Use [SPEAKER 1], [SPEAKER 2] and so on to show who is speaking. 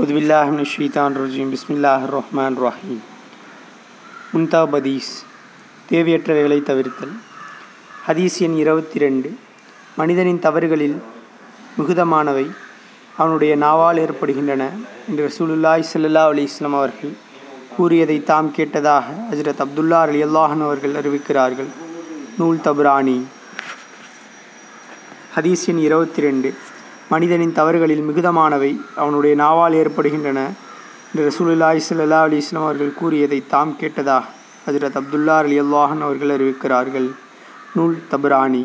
[SPEAKER 1] உதுவில்லாஹிமினஷீத்தான்ரஜீம் பிஸ்மில்லாஹ் ரஹ்மான் ரஹீம் முன்தாபதீஸ் தேவையற்றவைகளை தவிர்த்தல். ஹதீஸ் எண் இருபத்தி ரெண்டு மனிதனின் தவறுகளில் மிகுதமானவை அவனுடைய நாவால் ஏற்படுகின்றன என்று ரசூலுல்லாய் சல்லா அலி இஸ்லாம் அவர்கள் கூறியதை தாம் கேட்டதாக ஹஜரத் அப்துல்லா அலி அல்லாஹன் அவர்கள் அறிவிக்கிறார்கள். நூல் தபுராணி ஹதீஸ் எண் இருபத்தி ரெண்டு மனிதனின் தவறுகளில் மிகுதமானவை அவனுடைய நாவால் ஏற்படுகின்றன என்று ரசூலுல்லாய் சல்லா அலி இஸ்லாம் அவர்கள் கூறியதை தாம் கேட்டதாக ஹஜரத் அப்துல்லா அலி அல்லாஹன் அவர்கள் அறிவிக்கிறார்கள். நூல் தபுராணி